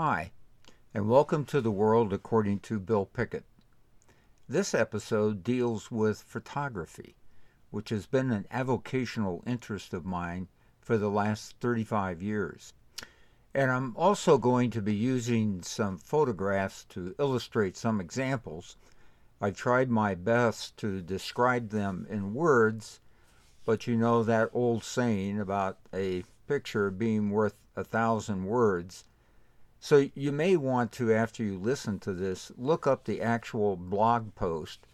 Hi, and welcome to the world according to Bill Pickett. This episode deals with photography, which has been an avocational interest of mine for the last 35 years. And I'm also going to be using some photographs to illustrate some examples. I tried my best to describe them in words, but you know that old saying about a picture being worth a thousand words. So you may want to, after you listen to this, look up the actual blog post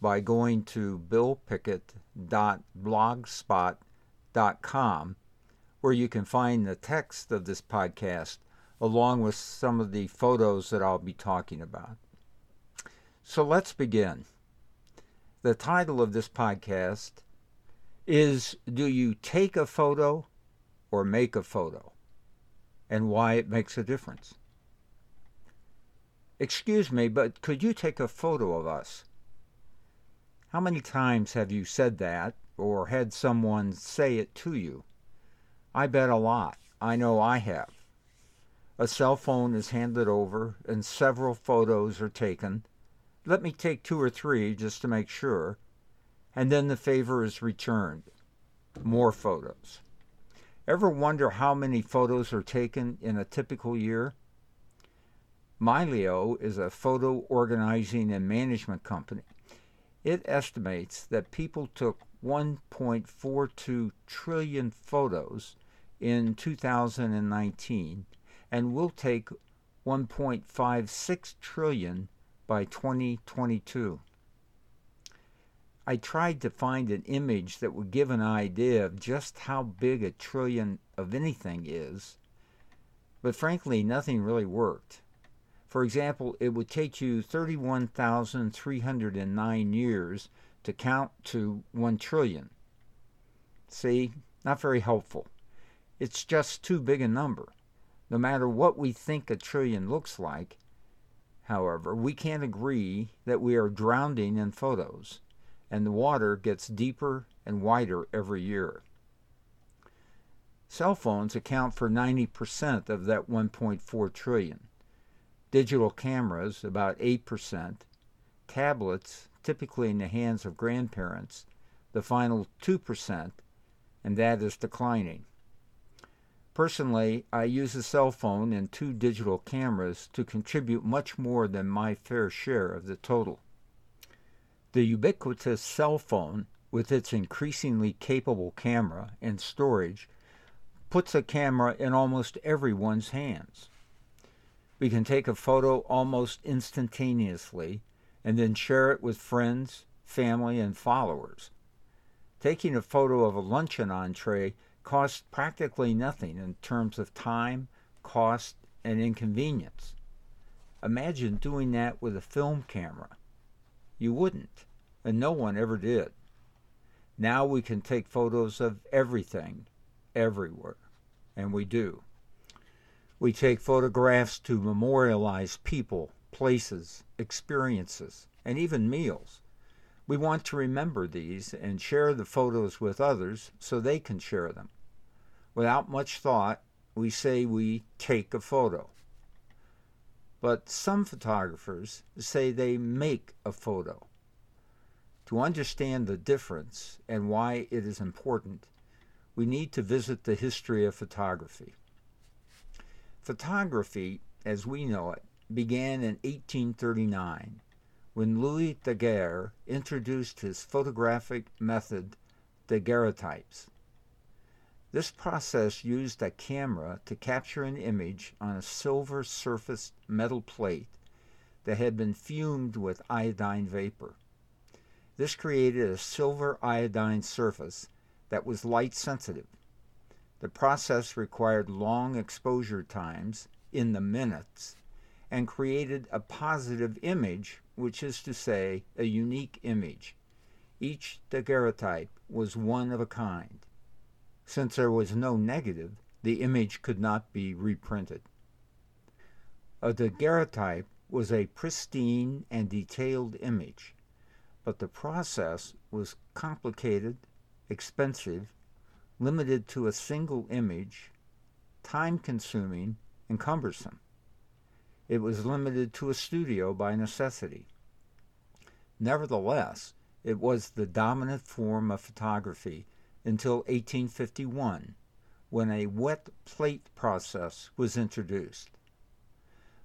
by going to billpickett.blogspot.com, where you can find the text of this podcast along with some of the photos that I'll be talking about. So let's begin. The title of this podcast is Do You Take a Photo or Make a Photo? And why it makes a difference. Excuse me, but could you take a photo of us? How many times have you said that or had someone say it to you? I bet a lot. I know I have. A cell phone is handed over and several photos are taken. Let me take two or three just to make sure. And then the favor is returned. More photos. Ever wonder how many photos are taken in a typical year? Mylio is a photo organizing and management company. It estimates that people took 1.42 trillion photos in 2019 and will take 1.56 trillion by 2022. I tried to find an image that would give an idea of just how big a trillion of anything is, but frankly, nothing really worked. For example, it would take you 31,309 years to count to 1 trillion. See, not very helpful. It's just too big a number. No matter what we think a trillion looks like, however, we can't agree that we are drowning in photos and the water gets deeper and wider every year. Cell phones account for 90% of that 1.4 trillion. Digital cameras about 8%, tablets typically in the hands of grandparents the final 2%, and that is declining. Personally, I use a cell phone and two digital cameras to contribute much more than my fair share of the total. The ubiquitous cell phone, with its increasingly capable camera and storage, puts a camera in almost everyone's hands. We can take a photo almost instantaneously and then share it with friends, family, and followers. Taking a photo of a luncheon entree costs practically nothing in terms of time, cost, and inconvenience. Imagine doing that with a film camera. You wouldn't, and no one ever did. Now we can take photos of everything, everywhere, and we do. We take photographs to memorialize people, places, experiences, and even meals. We want to remember these and share the photos with others so they can share them. Without much thought, we say we take a photo. But some photographers say they make a photo. To understand the difference and why it is important, we need to visit the history of photography. Photography, as we know it, began in 1839 when Louis Daguerre introduced his photographic method, daguerreotypes. This process used a camera to capture an image on a silver surfaced metal plate that had been fumed with iodine vapor. This created a silver iodine surface that was light sensitive. The process required long exposure times in the minutes and created a positive image, which is to say, a unique image. Each daguerreotype was one of a kind. Since there was no negative, the image could not be reprinted. A daguerreotype was a pristine and detailed image, but the process was complicated, expensive, limited to a single image, time consuming, and cumbersome. it was limited to a studio by necessity. Nevertheless, it was the dominant form of photography until 1851, when a wet plate process was introduced.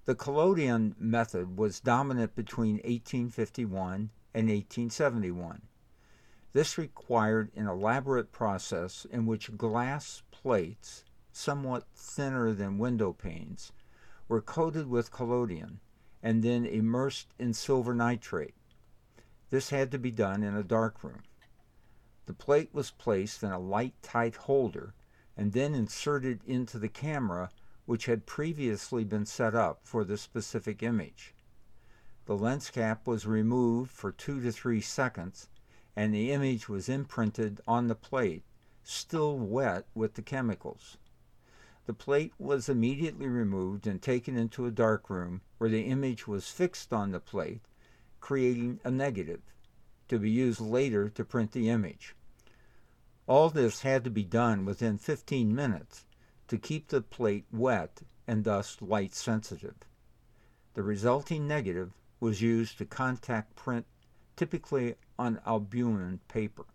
The collodion method was dominant between 1851 and 1871. This required an elaborate process in which glass plates, somewhat thinner than window panes, were coated with collodion and then immersed in silver nitrate. This had to be done in a darkroom. The plate was placed in a light tight holder and then inserted into the camera, which had previously been set up for the specific image. The lens cap was removed for two to three seconds, and the image was imprinted on the plate, still wet with the chemicals. The plate was immediately removed and taken into a darkroom where the image was fixed on the plate, creating a negative, to be used later to print the image. All this had to be done within 15 minutes to keep the plate wet and thus light sensitive. The resulting negative was used to contact print typically on albumen paper.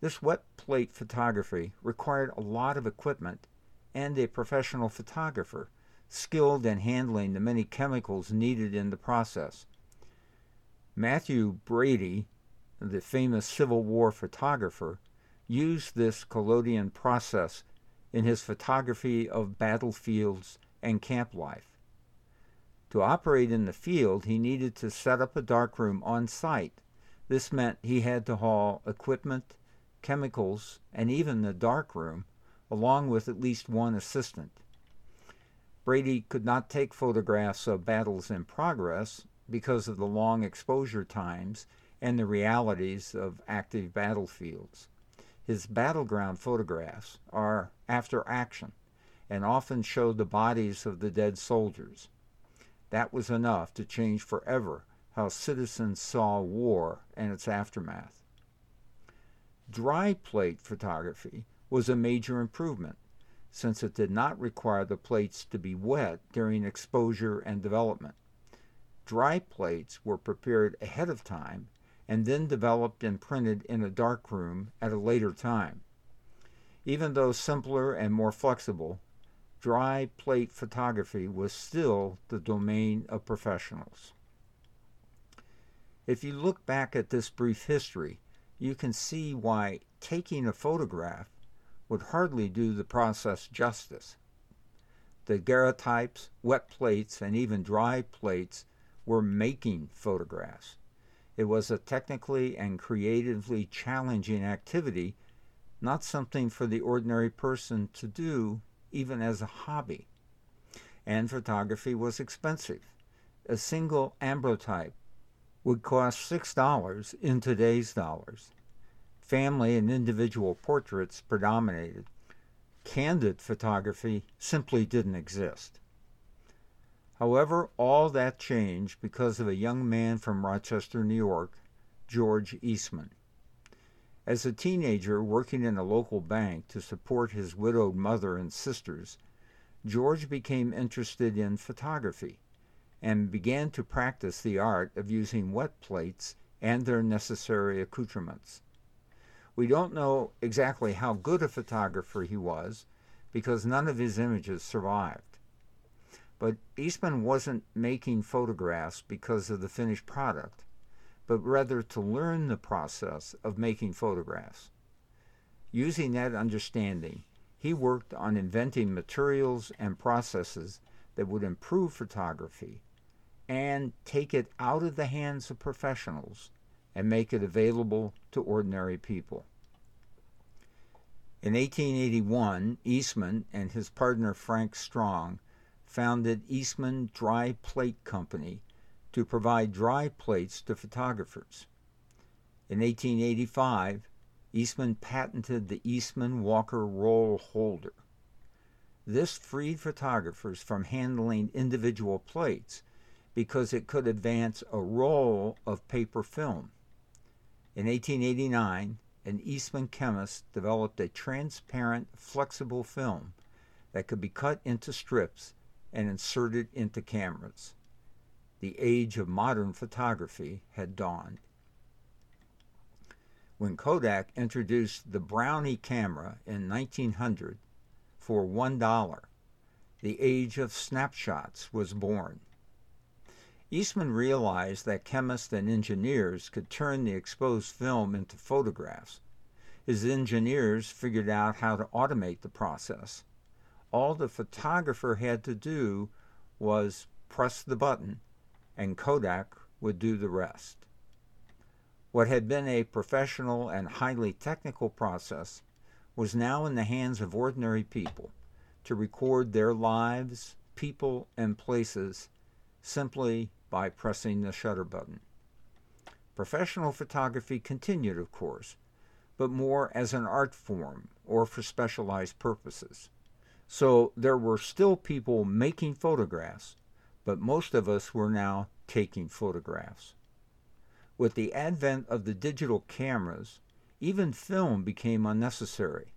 This wet plate photography required a lot of equipment and a professional photographer skilled in handling the many chemicals needed in the process. Mathew Brady the famous Civil War photographer, used this collodion process in his photography of battlefields and camp life. To operate in the field, he needed to set up a darkroom on site. This meant he had to haul equipment, chemicals, and even the darkroom, along with at least one assistant. Brady could not take photographs of battles in progress because of the long exposure times and the realities of active battlefields. His battleground photographs are after action and often show the bodies of the dead soldiers. That was enough to change forever how citizens saw war and its aftermath. Dry plate photography was a major improvement since it did not require the plates to be wet during exposure and development. Dry plates were prepared ahead of time and then developed and printed in a darkroom at a later time. Even though simpler and more flexible, dry plate photography was still the domain of professionals. If you look back at this brief history, you can see why taking a photograph would hardly do the process justice. The daguerreotypes, wet plates, and even dry plates were making photographs. It was a technically and creatively challenging activity, not something for the ordinary person to do, even as a hobby. And photography was expensive. A single ambrotype would cost $6 in today's dollars. Family and individual portraits predominated. Candid photography simply didn't exist. However, all that changed because of a young man from Rochester, New York, George Eastman. As a teenager working in a local bank to support his widowed mother and sisters, George became interested in photography and began to practice the art of using wet plates and their necessary accoutrements. We don't know exactly how good a photographer he was because none of his images survived. But Eastman wasn't making photographs because of the finished product, but rather to learn the process of making photographs. Using that understanding, he worked on inventing materials and processes that would improve photography and take it out of the hands of professionals and make it available to ordinary people. In 1881, Eastman and his partner Frank Strong founded Eastman Dry Plate Company to provide dry plates to photographers. In 1885, Eastman patented the Eastman Walker roll holder. This freed photographers from handling individual plates because it could advance a roll of paper film. In 1889, an Eastman chemist developed a transparent, flexible film that could be cut into strips and inserted into cameras. The age of modern photography had dawned. When Kodak introduced the Brownie camera in 1900 for $1, the age of snapshots was born. Eastman realized that chemists and engineers could turn the exposed film into photographs. His engineers figured out how to automate the process. All the photographer had to do was press the button, and Kodak would do the rest. What had been a professional and highly technical process was now in the hands of ordinary people to record their lives, people, and places simply by pressing the shutter button. Professional photography continued, of course, but more as an art form or for specialized purposes. So there were still people making photographs, but most of us were now taking photographs. With the advent of the digital cameras, even film became unnecessary.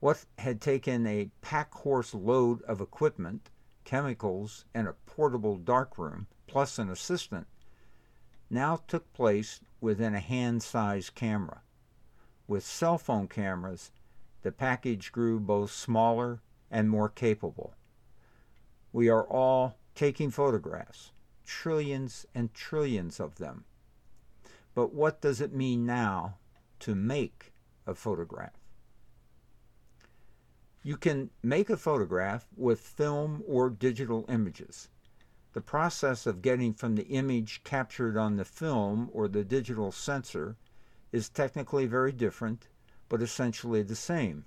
What had taken a pack horse load of equipment, chemicals, and a portable darkroom, plus an assistant, now took place within a hand sized camera. With cell phone cameras, the package grew both smaller and more capable. We are all taking photographs, trillions and trillions of them. But what does it mean now to make a photograph? You can make a photograph with film or digital images. The process of getting from the image captured on the film or the digital sensor is technically very different, but essentially the same.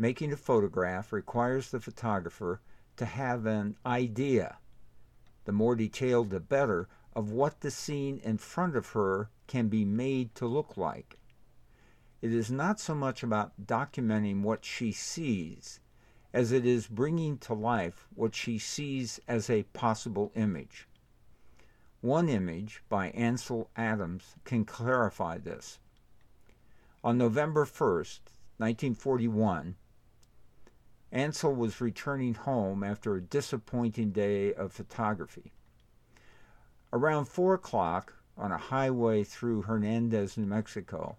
Making a photograph requires the photographer to have an idea, the more detailed the better, of what the scene in front of her can be made to look like. It is not so much about documenting what she sees as it is bringing to life what she sees as a possible image. One image by Ansel Adams can clarify this. On November 1st, 1941, Ansel was returning home after a disappointing day of photography. Around 4 o'clock, on a highway through Hernandez, New Mexico,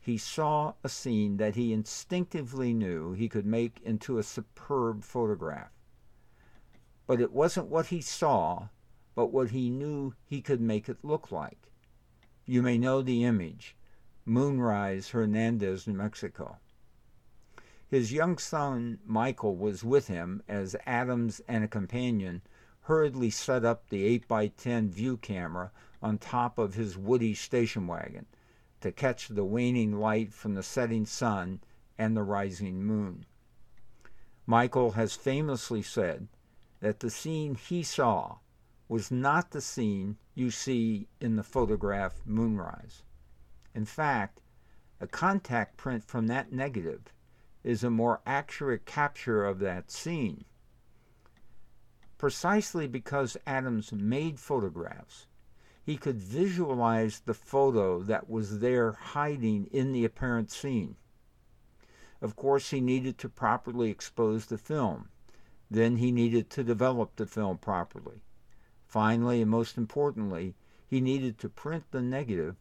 he saw a scene that he instinctively knew he could make into a superb photograph. But it wasn't what he saw, but what he knew he could make it look like. You may know the image Moonrise, Hernandez, New Mexico. His young son Michael was with him as Adams and a companion hurriedly set up the 8x10 view camera on top of his woody station wagon to catch the waning light from the setting sun and the rising moon. Michael has famously said that the scene he saw was not the scene you see in the photograph Moonrise. In fact, a contact print from that negative is a more accurate capture of that scene. Precisely because Adams made photographs, he could visualize the photo that was there hiding in the apparent scene. Of course, he needed to properly expose the film. Then he needed to develop the film properly. Finally, and most importantly, he needed to print the negative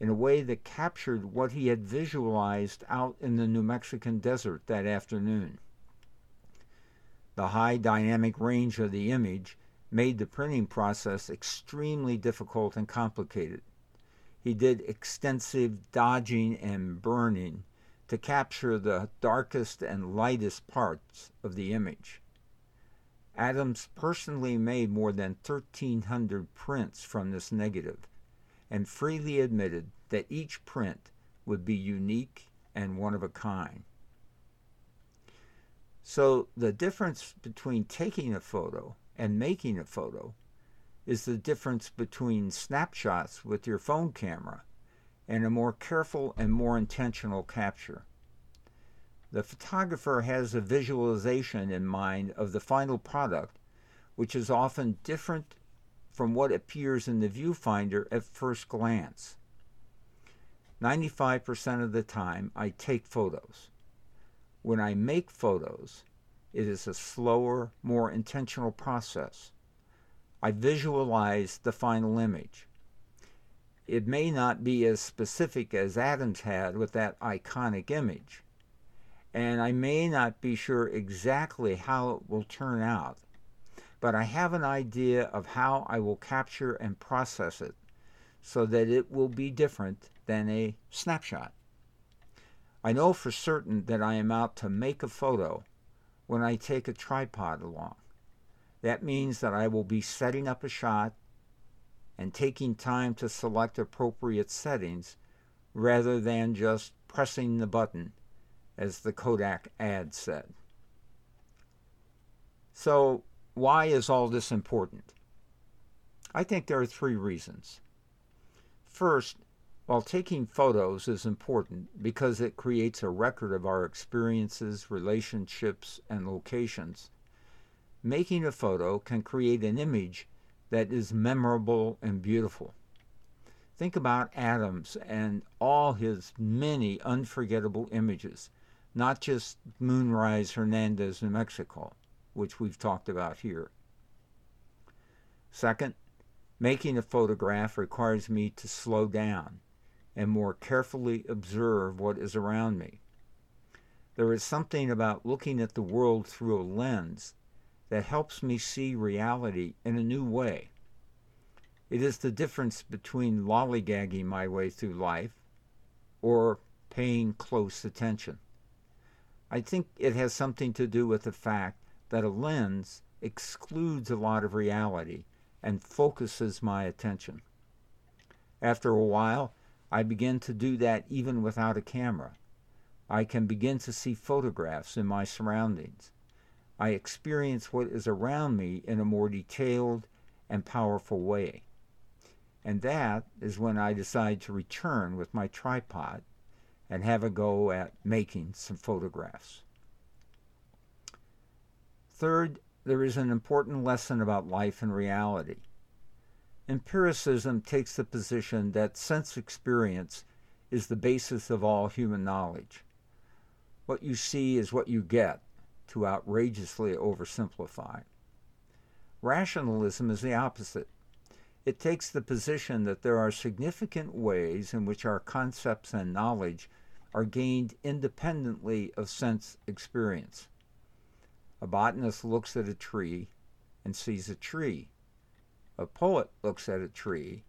in a way that captured what he had visualized out in the New Mexican desert that afternoon. The high dynamic range of the image made the printing process extremely difficult and complicated. He did extensive dodging and burning to capture the darkest and lightest parts of the image. Adams personally made more than 1,300 prints from this negative and freely admitted that each print would be unique and one of a kind. So the difference between taking a photo and making a photo is the difference between snapshots with your phone camera and a more careful and more intentional capture. The photographer has a visualization in mind of the final product, which is often different from what appears in the viewfinder at first glance. 95% of the time, I take photos. When I make photos, It is a slower, more intentional process. I visualize the final image. It may not be as specific as Adams had with that iconic image, and I may not be sure exactly how it will turn out, but I have an idea of how I will capture and process it so that it will be different than a snapshot. I know for certain that I am out to make a photo when I take a tripod along. That means that I will be setting up a shot and taking time to select appropriate settings rather than just pressing the button, as the Kodak ad said. So, why is all this important? I think there are three reasons. First, while taking photos is important because it creates a record of our experiences, relationships, and locations, making a photo can create an image that is memorable and beautiful. Think about Adams and all his many unforgettable images, not just Moonrise Hernandez, New Mexico, which we've talked about here. Second, making a photograph requires me to slow down and more carefully observe what is around me. There is something about looking at the world through a lens that helps me see reality in a new way. It is the difference between lollygagging my way through life or paying close attention. I think it has something to do with the fact that a lens excludes a lot of reality and focuses my attention. After a while, I begin to do that even without a camera. I can begin to see photographs in my surroundings. I experience what is around me in a more detailed and powerful way. And that is when I decide to return with my tripod and have a go at making some photographs. Third, there is an important lesson about life and reality. Empiricism takes the position that sense experience is the basis of all human knowledge. What you see is what you get, to outrageously oversimplify. Rationalism is the opposite. It takes the position that there are significant ways in which our concepts and knowledge are gained independently of sense experience. A botanist looks at a tree and sees a tree. A poet looks at a tree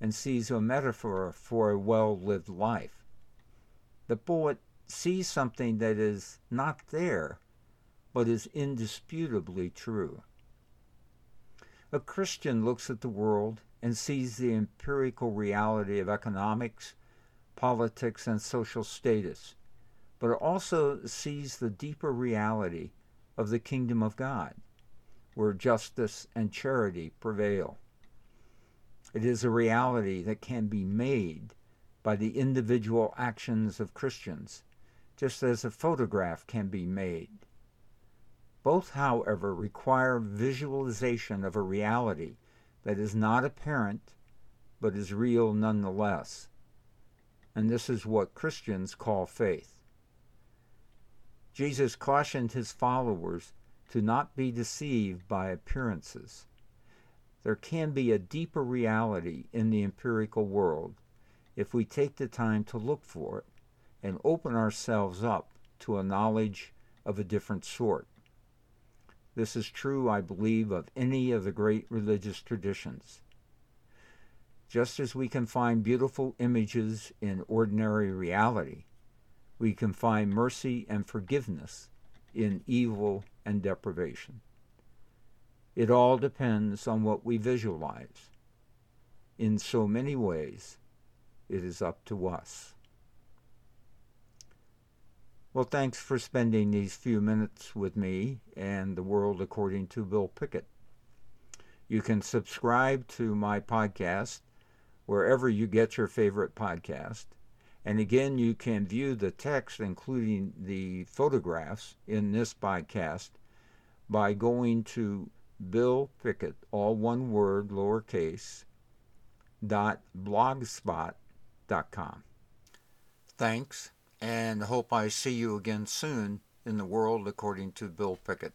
and sees a metaphor for a well lived life. The poet sees something that is not there but is indisputably true. A Christian looks at the world and sees the empirical reality of economics, politics, and social status, but also sees the deeper reality of the kingdom of God, where justice and charity prevail. It is a reality that can be made by the individual actions of Christians, just as a photograph can be made both, however, require visualization of a reality that is not apparent but is real nonetheless. And this is what Christians call faith. Jesus cautioned his followers to not be deceived by appearances. There can be a deeper reality in the empirical world if we take the time to look for it and open ourselves up to a knowledge of a different sort. This is true, I believe, of any of the great religious traditions. Just as we can find beautiful images in ordinary reality, we can find mercy and forgiveness in evil and deprivation. It all depends on what we visualize. In so many ways, it is up to us. Well, thanks for spending these few minutes with me and the world according to Bill Pickett. You can subscribe to my podcast wherever you get your favorite podcast. And again, you can view the text, including the photographs in this podcast, by going to Bill Pickett, all one word, lowercase, dot blogspot dot com. Thanks and hope I see you again soon in the world, according to Bill Pickett.